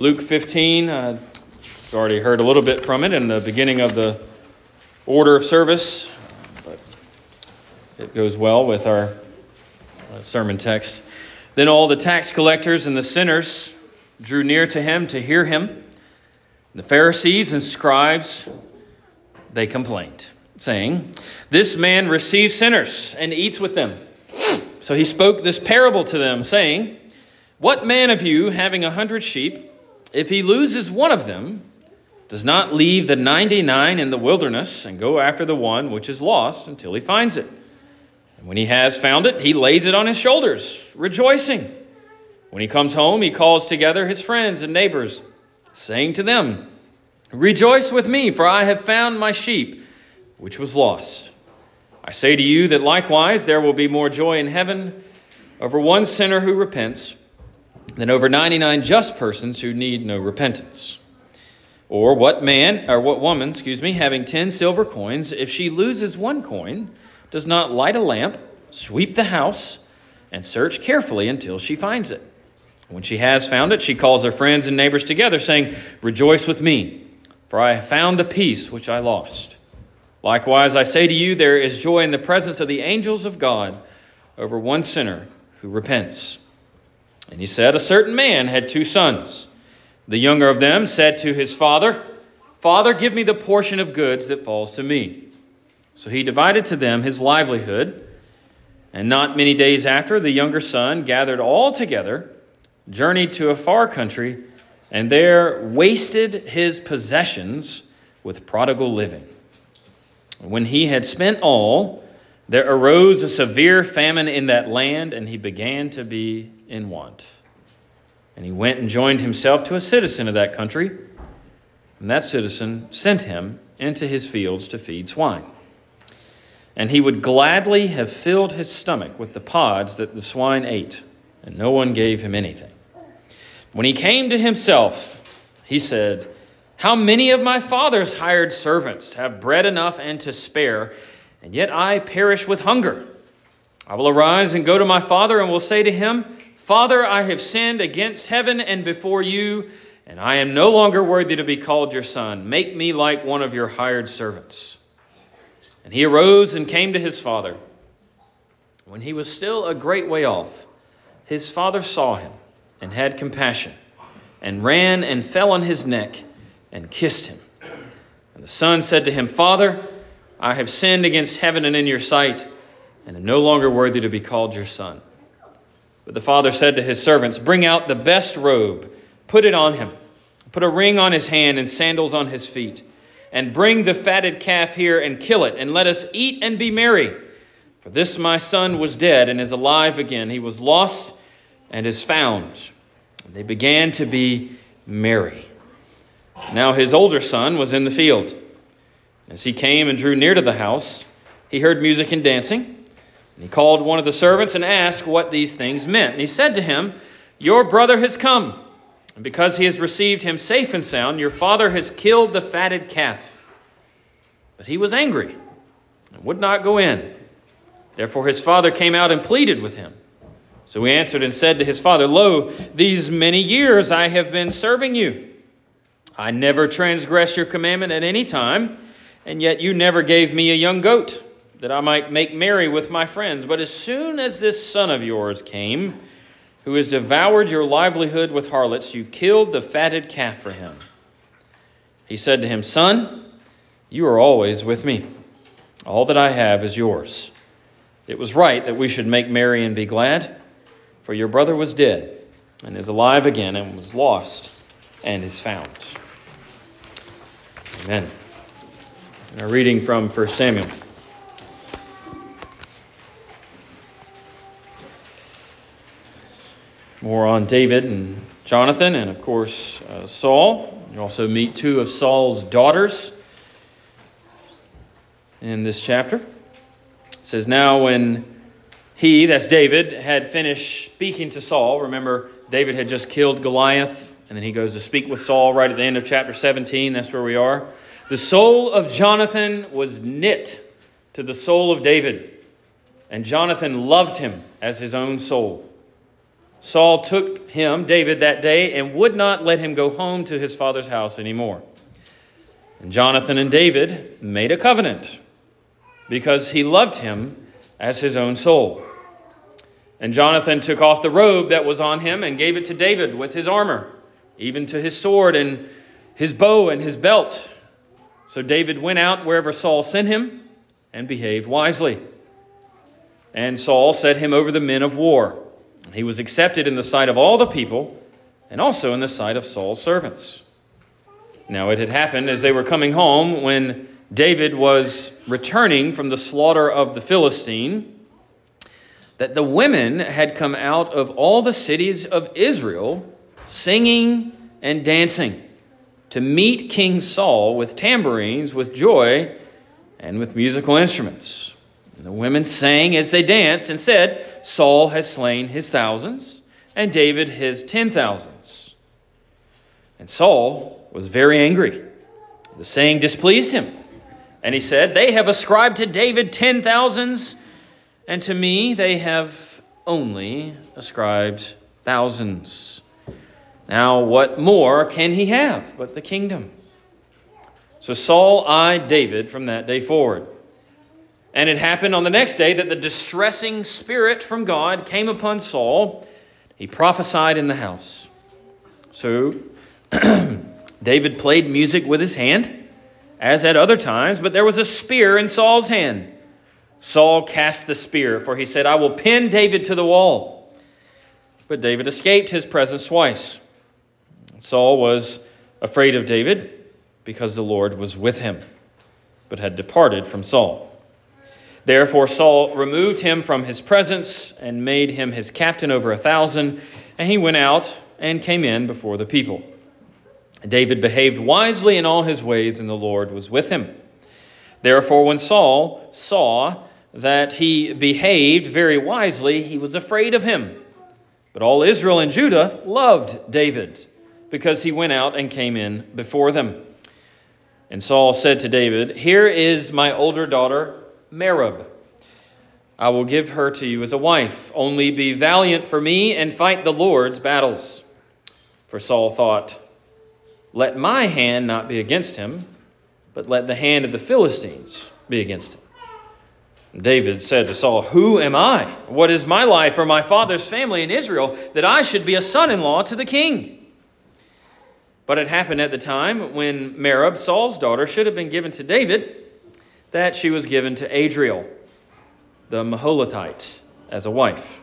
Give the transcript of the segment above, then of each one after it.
Luke 15, uh, already heard a little bit from it in the beginning of the order of service, but it goes well with our uh, sermon text. Then all the tax collectors and the sinners drew near to him to hear him. The Pharisees and scribes, they complained, saying, This man receives sinners and eats with them. So he spoke this parable to them, saying, What man of you, having a hundred sheep, if he loses one of them, does not leave the ninety nine in the wilderness and go after the one which is lost until he finds it? And when he has found it, he lays it on his shoulders, rejoicing. When he comes home, he calls together his friends and neighbors, saying to them, Rejoice with me, for I have found my sheep, which was lost. I say to you that likewise there will be more joy in heaven over one sinner who repents than over 99 just persons who need no repentance. Or what man, or what woman, excuse me, having 10 silver coins, if she loses one coin, does not light a lamp, sweep the house, and search carefully until she finds it? When she has found it, she calls her friends and neighbors together, saying, Rejoice with me, for I have found the piece which I lost. Likewise, I say to you, there is joy in the presence of the angels of God over one sinner who repents. And he said, A certain man had two sons. The younger of them said to his father, Father, give me the portion of goods that falls to me. So he divided to them his livelihood. And not many days after, the younger son gathered all together journeyed to a far country, and there wasted his possessions with prodigal living. When he had spent all, there arose a severe famine in that land, and he began to be in want. And he went and joined himself to a citizen of that country, and that citizen sent him into his fields to feed swine. And he would gladly have filled his stomach with the pods that the swine ate, and no one gave him anything. When he came to himself, he said, How many of my father's hired servants have bread enough and to spare, and yet I perish with hunger? I will arise and go to my father and will say to him, Father, I have sinned against heaven and before you, and I am no longer worthy to be called your son. Make me like one of your hired servants. And he arose and came to his father. When he was still a great way off, his father saw him and had compassion, and ran and fell on his neck and kissed him. And the son said to him, Father, I have sinned against heaven and in your sight, and am no longer worthy to be called your son. But the father said to his servants, Bring out the best robe, put it on him, put a ring on his hand and sandals on his feet, and bring the fatted calf here and kill it, and let us eat and be merry. For this my son was dead and is alive again. He was lost and is found. They began to be merry. Now his older son was in the field. As he came and drew near to the house, he heard music and dancing. And he called one of the servants and asked what these things meant. And he said to him, Your brother has come, and because he has received him safe and sound, your father has killed the fatted calf. But he was angry and would not go in. Therefore his father came out and pleaded with him. So he answered and said to his father, Lo, these many years I have been serving you. I never transgressed your commandment at any time, and yet you never gave me a young goat that I might make merry with my friends. But as soon as this son of yours came, who has devoured your livelihood with harlots, you killed the fatted calf for him. He said to him, Son, you are always with me. All that I have is yours. It was right that we should make merry and be glad. For your brother was dead and is alive again, and was lost and is found. Amen. And our reading from 1 Samuel. More on David and Jonathan, and of course, uh, Saul. You also meet two of Saul's daughters in this chapter. It says, Now when he, that's David, had finished speaking to Saul. Remember, David had just killed Goliath, and then he goes to speak with Saul right at the end of chapter 17. That's where we are. The soul of Jonathan was knit to the soul of David, and Jonathan loved him as his own soul. Saul took him, David, that day and would not let him go home to his father's house anymore. And Jonathan and David made a covenant because he loved him as his own soul. And Jonathan took off the robe that was on him and gave it to David with his armor, even to his sword and his bow and his belt. So David went out wherever Saul sent him and behaved wisely. And Saul set him over the men of war. He was accepted in the sight of all the people and also in the sight of Saul's servants. Now it had happened as they were coming home when David was returning from the slaughter of the Philistine that the women had come out of all the cities of Israel singing and dancing to meet King Saul with tambourines, with joy, and with musical instruments. And the women sang as they danced and said, Saul has slain his thousands, and David his ten thousands. And Saul was very angry. The saying displeased him. And he said, They have ascribed to David ten thousands, and to me they have only ascribed thousands. Now, what more can he have but the kingdom? So Saul eyed David from that day forward. And it happened on the next day that the distressing spirit from God came upon Saul. He prophesied in the house. So David played music with his hand, as at other times, but there was a spear in Saul's hand. Saul cast the spear, for he said, I will pin David to the wall. But David escaped his presence twice. Saul was afraid of David because the Lord was with him, but had departed from Saul. Therefore, Saul removed him from his presence and made him his captain over a thousand, and he went out and came in before the people. David behaved wisely in all his ways, and the Lord was with him. Therefore, when Saul saw that he behaved very wisely, he was afraid of him. But all Israel and Judah loved David because he went out and came in before them. And Saul said to David, Here is my older daughter Merab. I will give her to you as a wife. Only be valiant for me and fight the Lord's battles. For Saul thought, Let my hand not be against him, but let the hand of the Philistines be against him. David said to Saul, Who am I? What is my life or my father's family in Israel that I should be a son in law to the king? But it happened at the time when Merab, Saul's daughter, should have been given to David that she was given to Adriel, the Meholathite, as a wife.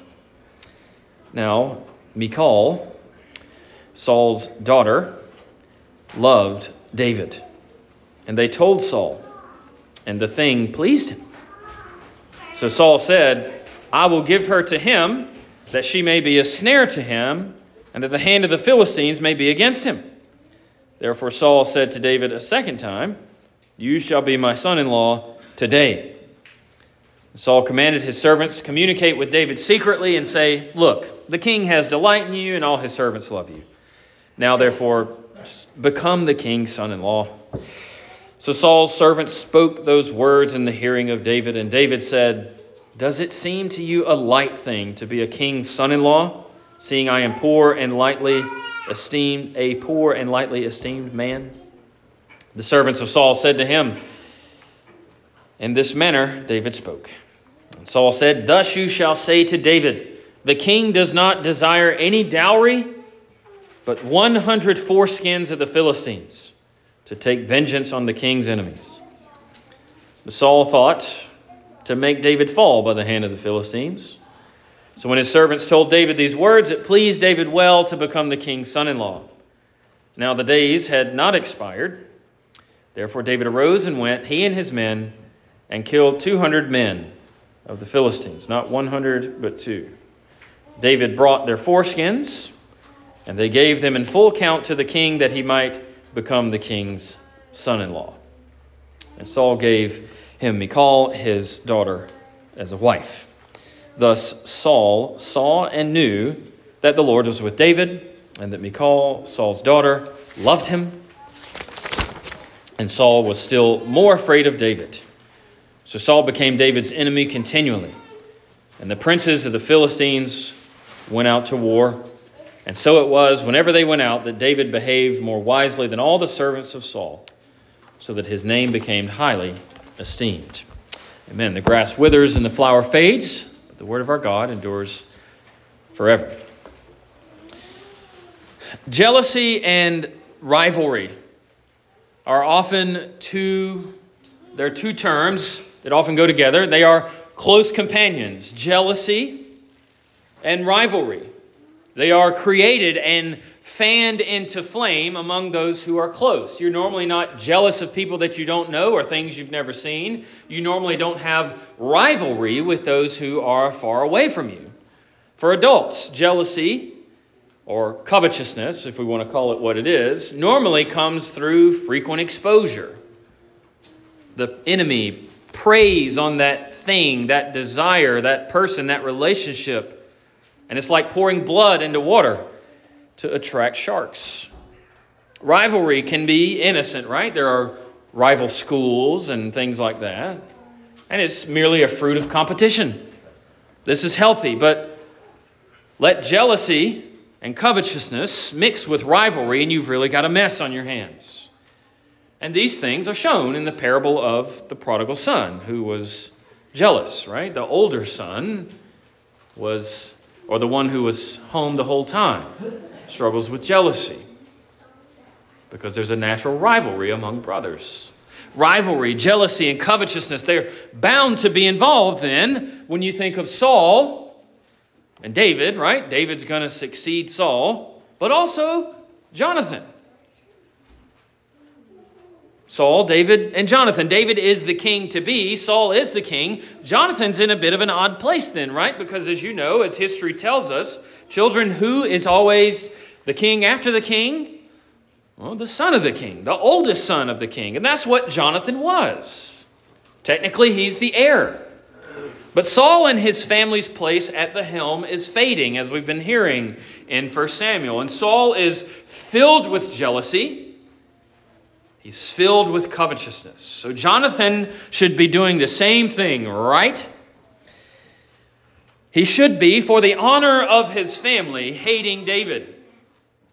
Now, Michal, Saul's daughter, loved David. And they told Saul, and the thing pleased him. So Saul said, I will give her to him, that she may be a snare to him, and that the hand of the Philistines may be against him. Therefore Saul said to David a second time, you shall be my son in law today. Saul commanded his servants communicate with David secretly and say, Look, the king has delight in you, and all his servants love you. Now, therefore, become the king's son in law. So Saul's servants spoke those words in the hearing of David, and David said, Does it seem to you a light thing to be a king's son in law, seeing I am poor and lightly esteemed, a poor and lightly esteemed man? The servants of Saul said to him, In this manner David spoke. And Saul said, Thus you shall say to David, The king does not desire any dowry, but 100 foreskins of the Philistines to take vengeance on the king's enemies. But Saul thought to make David fall by the hand of the Philistines. So when his servants told David these words, it pleased David well to become the king's son in law. Now the days had not expired Therefore, David arose and went, he and his men, and killed 200 men of the Philistines, not 100, but two. David brought their foreskins, and they gave them in full count to the king that he might become the king's son in law. And Saul gave him Michal, his daughter, as a wife. Thus Saul saw and knew that the Lord was with David, and that Michal, Saul's daughter, loved him and Saul was still more afraid of David. So Saul became David's enemy continually. And the princes of the Philistines went out to war. And so it was, whenever they went out, that David behaved more wisely than all the servants of Saul, so that his name became highly esteemed. Amen. The grass withers and the flower fades, but the word of our God endures forever. Jealousy and rivalry are often two, they're two terms that often go together. They are close companions jealousy and rivalry. They are created and fanned into flame among those who are close. You're normally not jealous of people that you don't know or things you've never seen. You normally don't have rivalry with those who are far away from you. For adults, jealousy or covetousness, if we want to call it what it is, normally comes through frequent exposure. The enemy preys on that thing, that desire, that person, that relationship. And it's like pouring blood into water to attract sharks. Rivalry can be innocent, right? There are rival schools and things like that. And it's merely a fruit of competition. This is healthy, but let jealousy and covetousness mixed with rivalry, and you've really got a mess on your hands. And these things are shown in the parable of the prodigal son who was jealous, right? The older son was, or the one who was home the whole time, struggles with jealousy because there's a natural rivalry among brothers. Rivalry, jealousy, and covetousness, they're bound to be involved then when you think of Saul and David, right? David's going to succeed Saul, but also Jonathan. Saul, David, and Jonathan. David is the king to be. Saul is the king. Jonathan's in a bit of an odd place then, right? Because as you know, as history tells us, children, who is always the king after the king? Well, the son of the king, the oldest son of the king. And that's what Jonathan was. Technically, he's the heir. But Saul and his family's place at the helm is fading, as we've been hearing in 1 Samuel. And Saul is filled with jealousy. He's filled with covetousness. So Jonathan should be doing the same thing, right? He should be, for the honor of his family, hating David.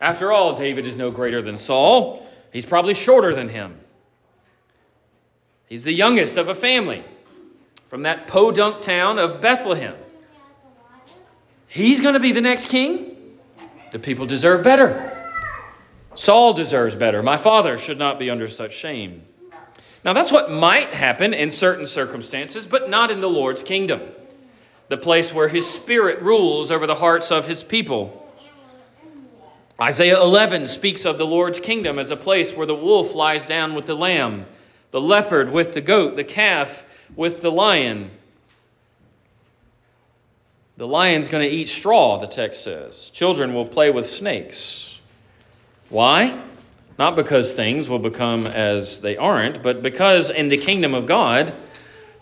After all, David is no greater than Saul. He's probably shorter than him. He's the youngest of a family from that podunk town of Bethlehem. He's going to be the next king. The people deserve better. Saul deserves better. My father should not be under such shame. Now, that's what might happen in certain circumstances, but not in the Lord's kingdom, the place where his spirit rules over the hearts of his people. Isaiah 11 speaks of the Lord's kingdom as a place where the wolf lies down with the lamb, the leopard with the goat, the calf with the lion. The lion's going to eat straw, the text says. Children will play with snakes. Why? Not because things will become as they aren't, but because in the kingdom of God,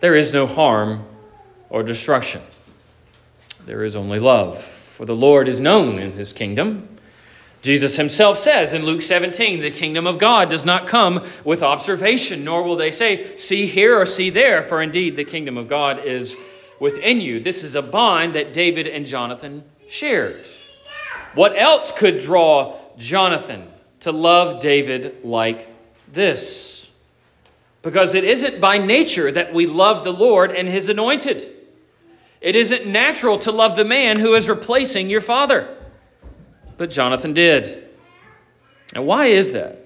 there is no harm or destruction. There is only love. For the Lord is known in his kingdom Jesus himself says in Luke 17, the kingdom of God does not come with observation, nor will they say, see here or see there, for indeed the kingdom of God is within you. This is a bond that David and Jonathan shared. What else could draw Jonathan to love David like this? Because it isn't by nature that we love the Lord and his anointed. It isn't natural to love the man who is replacing your father but Jonathan did. And why is that?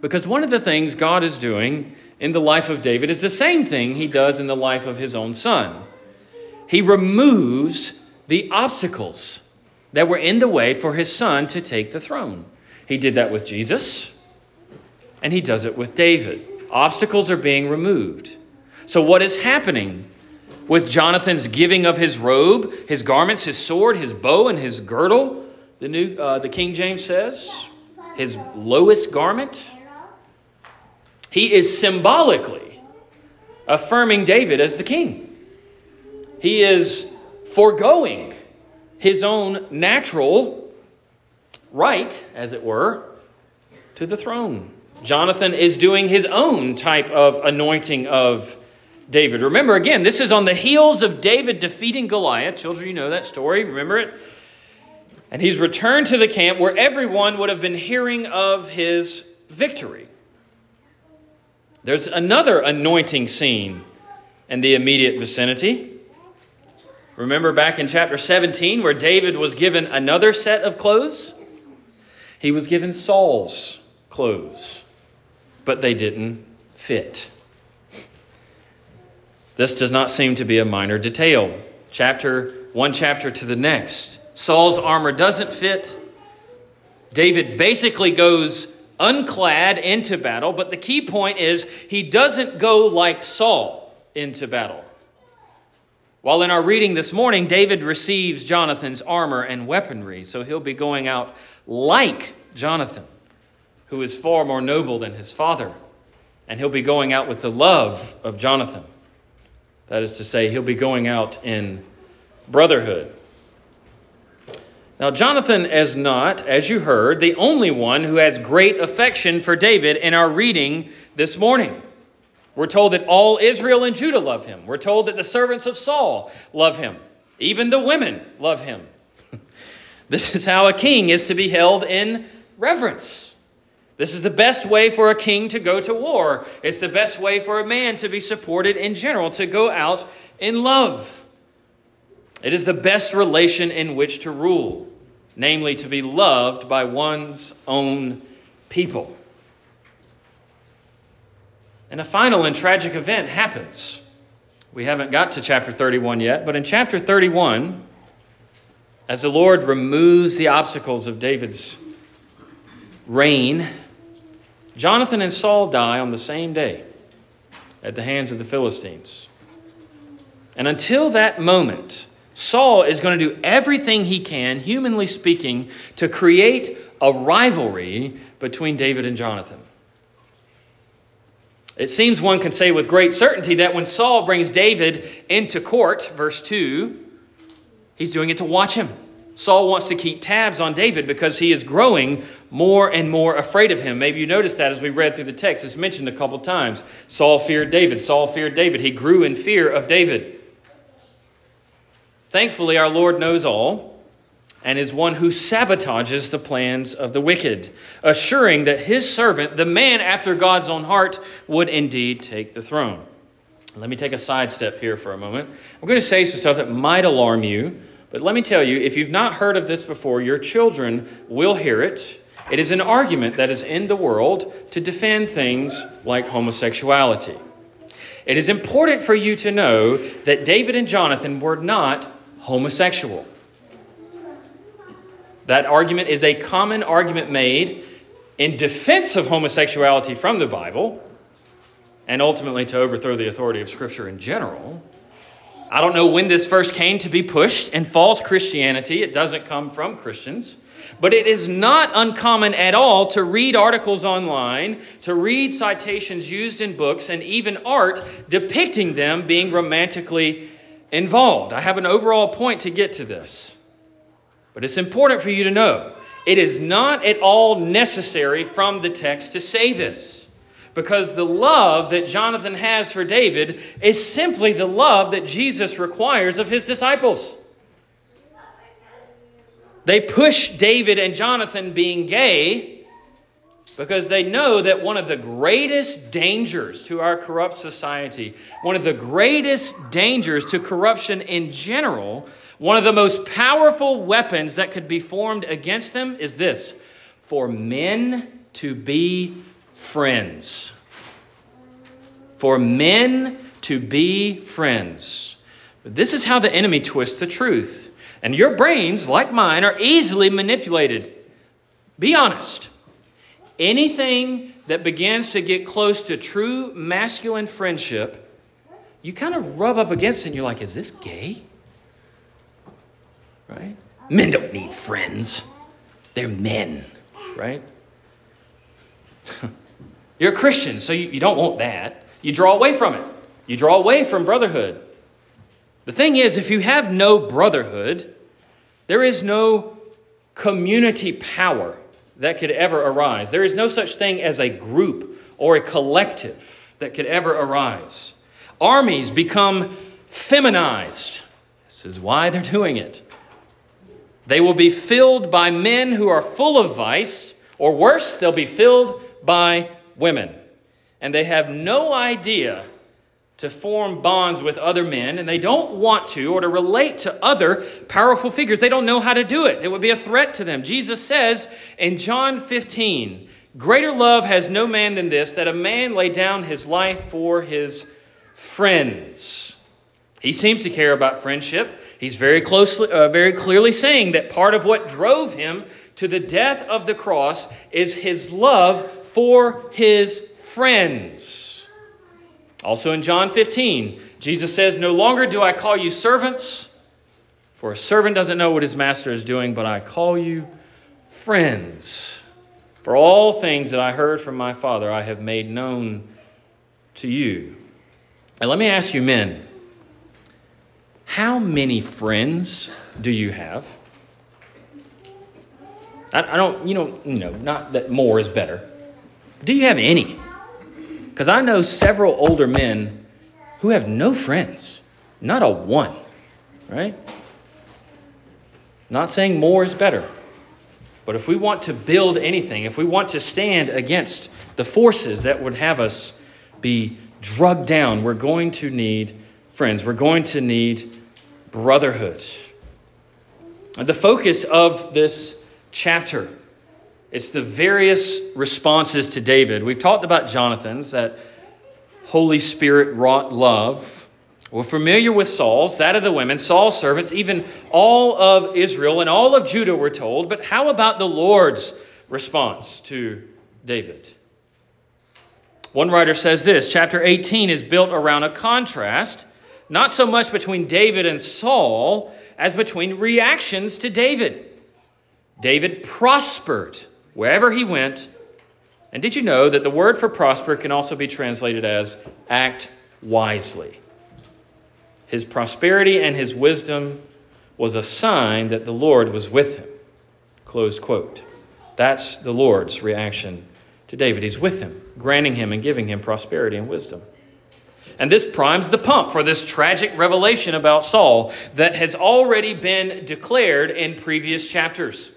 Because one of the things God is doing in the life of David is the same thing he does in the life of his own son. He removes the obstacles that were in the way for his son to take the throne. He did that with Jesus, and he does it with David. Obstacles are being removed. So, what is happening with Jonathan's giving of his robe, his garments, his sword, his bow, and his girdle? The new uh, the King James says, his lowest garment. He is symbolically affirming David as the king. He is foregoing his own natural right, as it were, to the throne. Jonathan is doing his own type of anointing of David. Remember, again, this is on the heels of David defeating Goliath. Children, you know that story. Remember it? And he's returned to the camp where everyone would have been hearing of his victory. There's another anointing scene in the immediate vicinity. Remember back in chapter 17 where David was given another set of clothes? He was given Saul's clothes, but they didn't fit. This does not seem to be a minor detail. Chapter one chapter to the next. Saul's armor doesn't fit. David basically goes unclad into battle, but the key point is he doesn't go like Saul into battle. While in our reading this morning, David receives Jonathan's armor and weaponry, so he'll be going out like Jonathan, who is far more noble than his father, and he'll be going out with the love of Jonathan. That is to say, he'll be going out in brotherhood. Now, Jonathan is not, as you heard, the only one who has great affection for David in our reading this morning. We're told that all Israel and Judah love him. We're told that the servants of Saul love him. Even the women love him. this is how a king is to be held in reverence. This is the best way for a king to go to war. It's the best way for a man to be supported in general, to go out in love. It is the best relation in which to rule namely, to be loved by one's own people. And a final and tragic event happens. We haven't got to chapter 31 yet, but in chapter 31, as the Lord removes the obstacles of David's reign, Jonathan and Saul die on the same day at the hands of the Philistines. And until that moment, Saul is going to do everything he can, humanly speaking, to create a rivalry between David and Jonathan. It seems one can say with great certainty that when Saul brings David into court, verse 2, he's doing it to watch him. Saul wants to keep tabs on David because he is growing more and more afraid of him. Maybe you noticed that as we read through the text. It's mentioned a couple times. Saul feared David. Saul feared David. He grew in fear of David. Thankfully, our Lord knows all and is one who sabotages the plans of the wicked, assuring that his servant, the man after God's own heart, would indeed take the throne. Let me take a sidestep here for a moment. I'm going to say some stuff that might alarm you, but let me tell you if you've not heard of this before, your children will hear it. It is an argument that is in the world to defend things like homosexuality. It is important for you to know that David and Jonathan were not homosexual. That argument is a common argument made in defense of homosexuality from the Bible and ultimately to overthrow the authority of Scripture in general. I don't know when this first came to be pushed in false Christianity. It doesn't come from Christians. But it is not uncommon at all to read articles online, to read citations used in books, and even art depicting them being romantically involved. I have an overall point to get to this. But it's important for you to know it is not at all necessary from the text to say this. Because the love that Jonathan has for David is simply the love that Jesus requires of his disciples. They push David and Jonathan being gay because they know that one of the greatest dangers to our corrupt society, one of the greatest dangers to corruption in general, one of the most powerful weapons that could be formed against them is this for men to be friends. For men to be friends. This is how the enemy twists the truth. And your brains, like mine, are easily manipulated. Be honest. Anything that begins to get close to true masculine friendship, you kind of rub up against it and you're like, is this gay? Right? Men don't need friends, they're men, right? you're a Christian, so you, you don't want that. You draw away from it, you draw away from brotherhood. The thing is, if you have no brotherhood, there is no community power that could ever arise. There is no such thing as a group or a collective that could ever arise. Armies become feminized. This is why they're doing it. They will be filled by men who are full of vice, or worse, they'll be filled by women. And they have no idea to form bonds with other men, and they don't want to, or to relate to other powerful figures. They don't know how to do it. It would be a threat to them. Jesus says in John 15, Greater love has no man than this, that a man lay down his life for his friends. He seems to care about friendship. He's very closely, uh, very clearly saying that part of what drove him to the death of the cross is his love for his friends. Also in John 15, Jesus says, No longer do I call you servants, for a servant doesn't know what his master is doing, but I call you friends. For all things that I heard from my Father, I have made known to you. And let me ask you, men, how many friends do you have? I, I don't, you know, you know, not that more is better. Do you have any? Because I know several older men who have no friends, not a one, right? Not saying more is better. But if we want to build anything, if we want to stand against the forces that would have us be drugged down, we're going to need friends. We're going to need brotherhood. The focus of this chapter is the various responses to David. We've talked about Jonathan's, that Holy Spirit wrought love we're familiar with Saul's, that of the women, Saul's servants, even all of Israel and all of Judah were told. But how about the Lord's response to David? One writer says this chapter 18 is built around a contrast, not so much between David and Saul as between reactions to David. David prospered wherever he went. And did you know that the word for prosper can also be translated as act wisely? His prosperity and his wisdom was a sign that the Lord was with him. Close quote. That's the Lord's reaction to David. He's with him, granting him and giving him prosperity and wisdom. And this primes the pump for this tragic revelation about Saul that has already been declared in previous chapters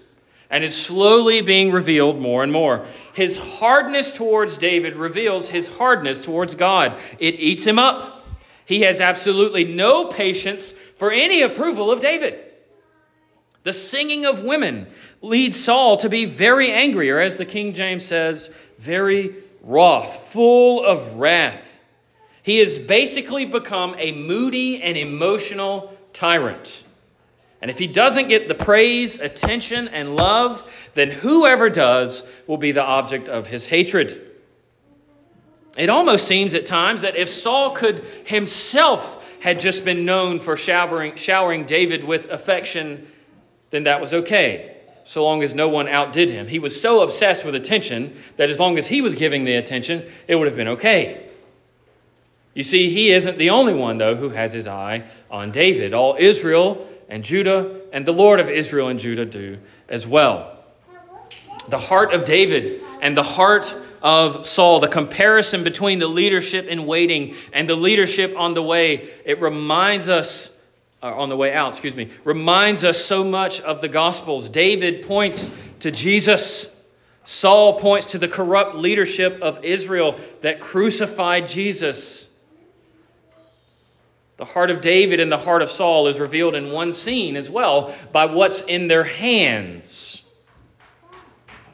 and is slowly being revealed more and more. His hardness towards David reveals his hardness towards God, it eats him up. He has absolutely no patience for any approval of David. The singing of women leads Saul to be very angry, or as the King James says, very wroth, full of wrath. He has basically become a moody and emotional tyrant. And if he doesn't get the praise, attention, and love, then whoever does will be the object of his hatred. It almost seems at times that if Saul could himself had just been known for showering, showering David with affection, then that was okay, so long as no one outdid him. He was so obsessed with attention that as long as he was giving the attention, it would have been okay. You see, he isn't the only one, though, who has his eye on David. All Israel and Judah and the Lord of Israel and Judah do as well. The heart of David and the heart of Saul, the comparison between the leadership in waiting and the leadership on the way, it reminds us, uh, on the way out, excuse me, reminds us so much of the Gospels. David points to Jesus. Saul points to the corrupt leadership of Israel that crucified Jesus. The heart of David and the heart of Saul is revealed in one scene as well by what's in their hands.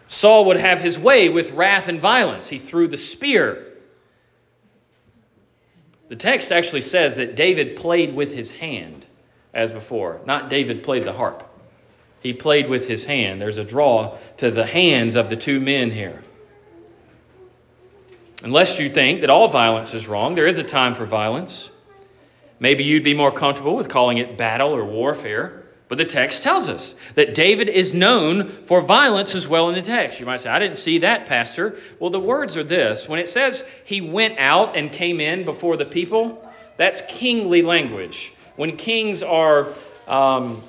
Saul would have his way with wrath and violence. He threw the spear. The text actually says that David played with his hand as before, not David played the harp. He played with his hand. There's a draw to the hands of the two men here. Unless you think that all violence is wrong, there is a time for violence. Maybe you'd be more comfortable with calling it battle or warfare. But the text tells us that David is known for violence as well in the text. You might say, I didn't see that, Pastor. Well, the words are this when it says he went out and came in before the people, that's kingly language. When kings are um,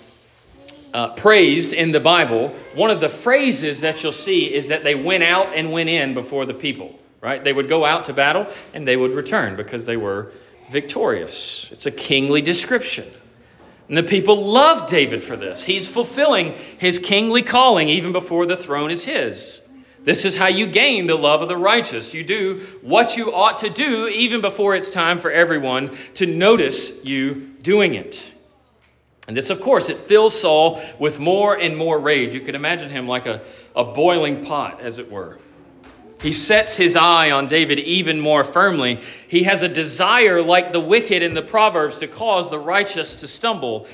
uh, praised in the Bible, one of the phrases that you'll see is that they went out and went in before the people, right? They would go out to battle and they would return because they were victorious. It's a kingly description. And the people love David for this. He's fulfilling his kingly calling even before the throne is his. This is how you gain the love of the righteous. You do what you ought to do even before it's time for everyone to notice you doing it. And this, of course, it fills Saul with more and more rage. You can imagine him like a, a boiling pot, as it were. He sets his eye on David even more firmly. He has a desire, like the wicked in the Proverbs, to cause the righteous to stumble.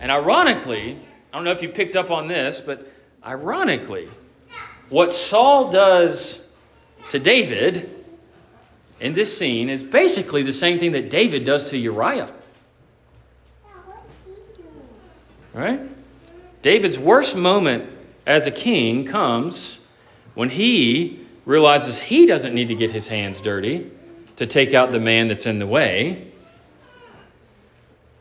And ironically, I don't know if you picked up on this, but ironically, what Saul does to David in this scene is basically the same thing that David does to Uriah. Right? David's worst moment as a king comes when he realizes he doesn't need to get his hands dirty to take out the man that's in the way,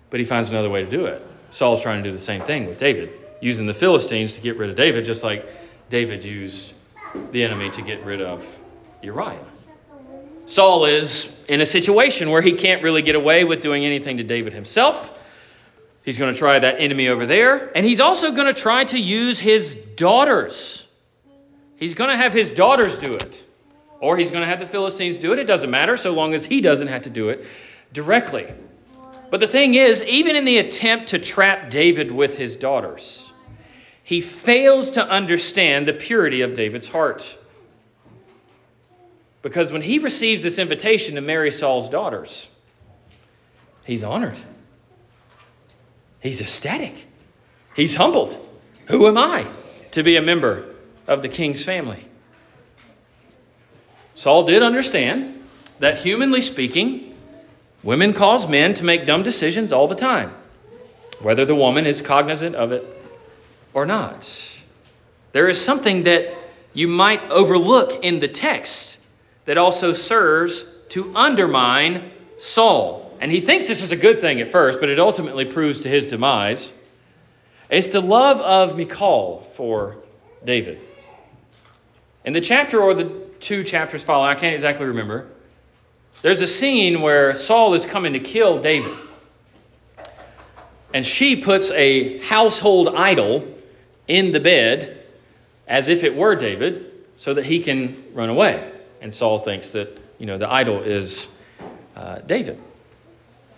but he finds another way to do it. Saul's trying to do the same thing with David, using the Philistines to get rid of David, just like David used the enemy to get rid of Uriah. Saul is in a situation where he can't really get away with doing anything to David himself. He's going to try that enemy over there, and he's also going to try to use his daughters. He's going to have his daughters do it, or he's going to have the Philistines do it. It doesn't matter so long as he doesn't have to do it directly. But the thing is, even in the attempt to trap David with his daughters, he fails to understand the purity of David's heart. Because when he receives this invitation to marry Saul's daughters, he's honored. He's ecstatic. He's humbled. Who am I to be a member of the king's family? Saul did understand that, humanly speaking, women cause men to make dumb decisions all the time, whether the woman is cognizant of it or not. There is something that you might overlook in the text that also serves to undermine Saul and he thinks this is a good thing at first, but it ultimately proves to his demise. It's the love of Michal for David. In the chapter or the two chapters following, I can't exactly remember, there's a scene where Saul is coming to kill David. And she puts a household idol in the bed as if it were David so that he can run away. And Saul thinks that, you know, the idol is uh, David.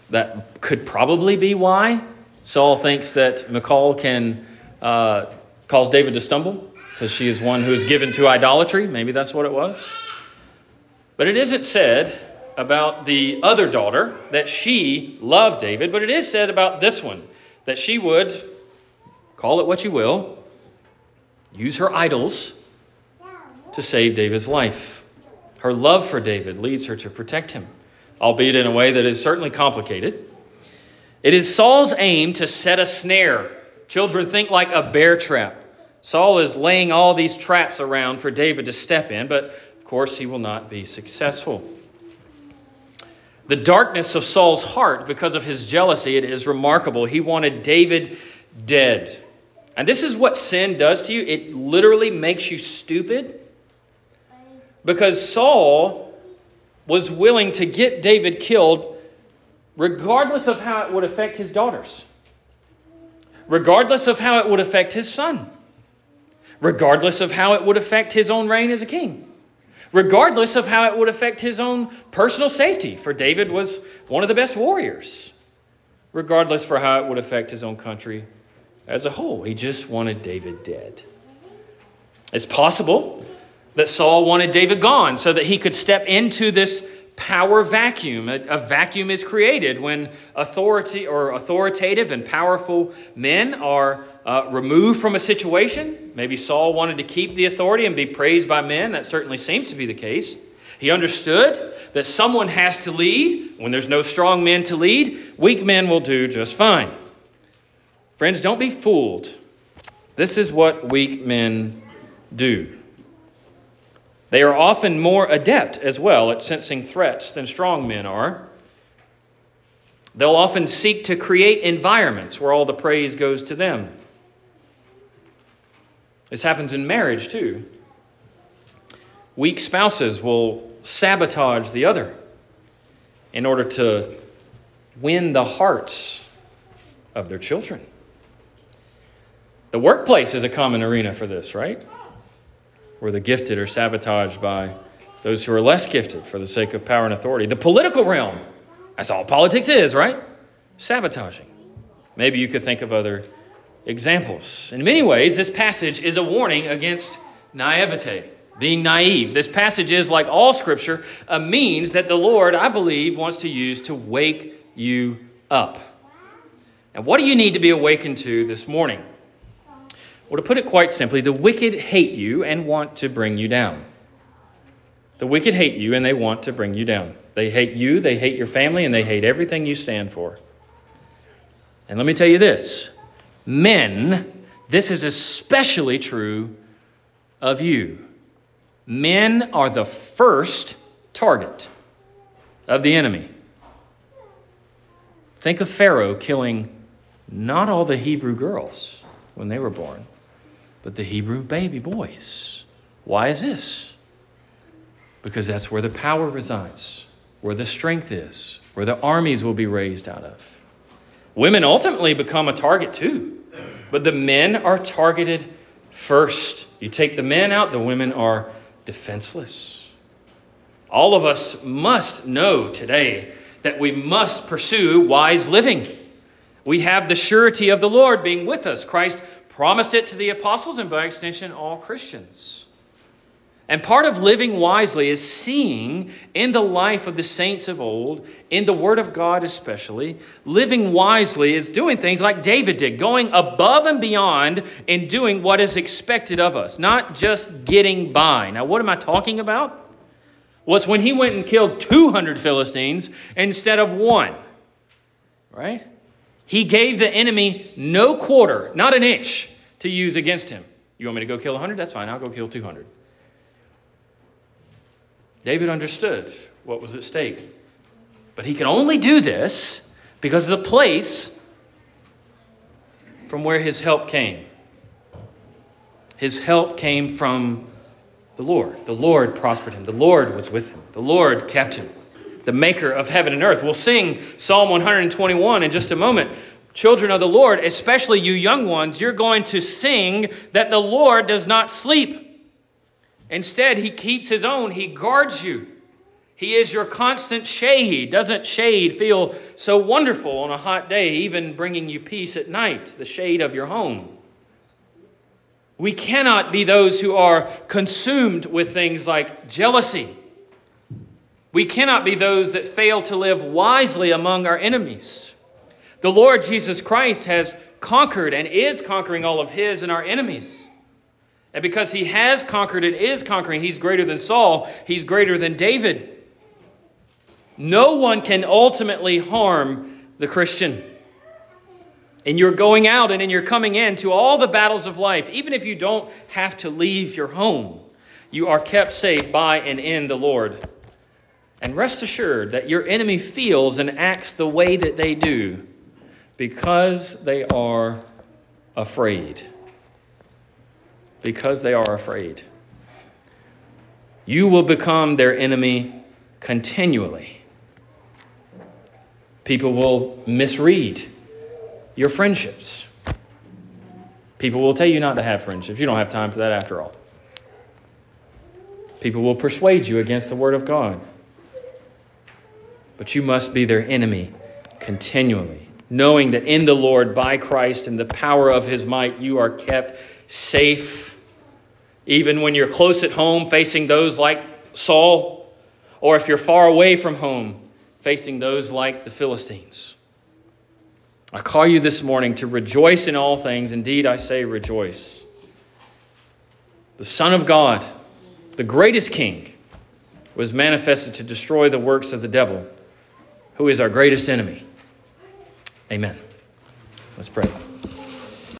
That could probably be why Saul thinks that Michal can uh, cause David to stumble because she is one who is given to idolatry. Maybe that's what it was. But it isn't said about the other daughter that she loved David, but it is said about this one that she would, call it what you will, use her idols to save David's life. Her love for David leads her to protect him albeit in a way that is certainly complicated. It is Saul's aim to set a snare. Children think like a bear trap. Saul is laying all these traps around for David to step in, but of course he will not be successful. The darkness of Saul's heart, because of his jealousy, it is remarkable. He wanted David dead. And this is what sin does to you it literally makes you stupid. Because Saul was willing to get David killed regardless of how it would affect his daughters, regardless of how it would affect his son, regardless of how it would affect his own reign as a king, regardless of how it would affect his own personal safety, for David was one of the best warriors, regardless for how it would affect his own country as a whole. He just wanted David dead. It's possible that Saul wanted David gone so that he could step into this power vacuum. A, a, vacuum is created when authority or authoritative and powerful men are uh, removed from a situation. Maybe Saul wanted to keep the authority and be praised by men. That certainly seems to be the case. He understood that someone has to lead. When there's no strong men to lead, weak men will do just fine. Friends, don't be fooled. This is what weak men do. They are often more adept as well at sensing threats than strong men are. They'll often seek to create environments where all the praise goes to them. This happens in marriage too. Weak spouses will sabotage the other in order to win the hearts of their children. The workplace is a common arena for this, right? Where the gifted are sabotaged by those who are less gifted for the sake of power and authority. The political realm, that's all politics is, right? Sabotaging. Maybe you could think of other examples. In many ways, this passage is a warning against naivete, being naive. This passage is, like all scripture, a means that the Lord, I believe, wants to use to wake you up. And what do you need to be awakened to this morning? Well, to put it quite simply, the wicked hate you and want to bring you down. The wicked hate you and they want to bring you down. They hate you, they hate your family, and they hate everything you stand for. And let me tell you this men, this is especially true of you. Men are the first target of the enemy. Think of Pharaoh killing not all the Hebrew girls when they were born, but the Hebrew baby boys. Why is this? Because that's where the power resides, where the strength is, where the armies will be raised out of. Women ultimately become a target too, but the men are targeted first. You take the men out, the women are defenseless. All of us must know today that we must pursue wise living. We have the surety of the Lord being with us. Christ promised it to the apostles and by extension, all Christians. And part of living wisely is seeing in the life of the saints of old, in the Word of God especially, living wisely is doing things like David did, going above and beyond in doing what is expected of us, not just getting by. Now, what am I talking about? Was when he went and killed 200 Philistines instead of one, right? He gave the enemy no quarter, not an inch, to use against him. You want me to go kill 100? That's fine. I'll go kill 200. David understood what was at stake. But he can only do this because of the place from where his help came. His help came from the Lord. The Lord prospered him. The Lord was with him. The Lord kept him. The maker of heaven and earth. We'll sing Psalm 121 in just a moment. Children of the Lord, especially you young ones, you're going to sing that the Lord does not sleep. Instead, he keeps his own, he guards you. He is your constant shade. Doesn't shade feel so wonderful on a hot day, even bringing you peace at night, the shade of your home? We cannot be those who are consumed with things like jealousy. We cannot be those that fail to live wisely among our enemies. The Lord Jesus Christ has conquered and is conquering all of his and our enemies. And because he has conquered and is conquering, he's greater than Saul, he's greater than David. No one can ultimately harm the Christian. And you're going out and in your coming in to all the battles of life, even if you don't have to leave your home, you are kept safe by and in the Lord. And rest assured that your enemy feels and acts the way that they do because they are afraid because they are afraid. You will become their enemy continually. People will misread your friendships. People will tell you not to have friendships. You don't have time for that after all. People will persuade you against the Word of God. But you must be their enemy continually, knowing that in the Lord, by Christ, and the power of His might, you are kept safe even when you're close at home, facing those like Saul, or if you're far away from home, facing those like the Philistines. I call you this morning to rejoice in all things. Indeed, I say rejoice. The Son of God, the greatest King, was manifested to destroy the works of the devil, who is our greatest enemy. Amen. Let's pray.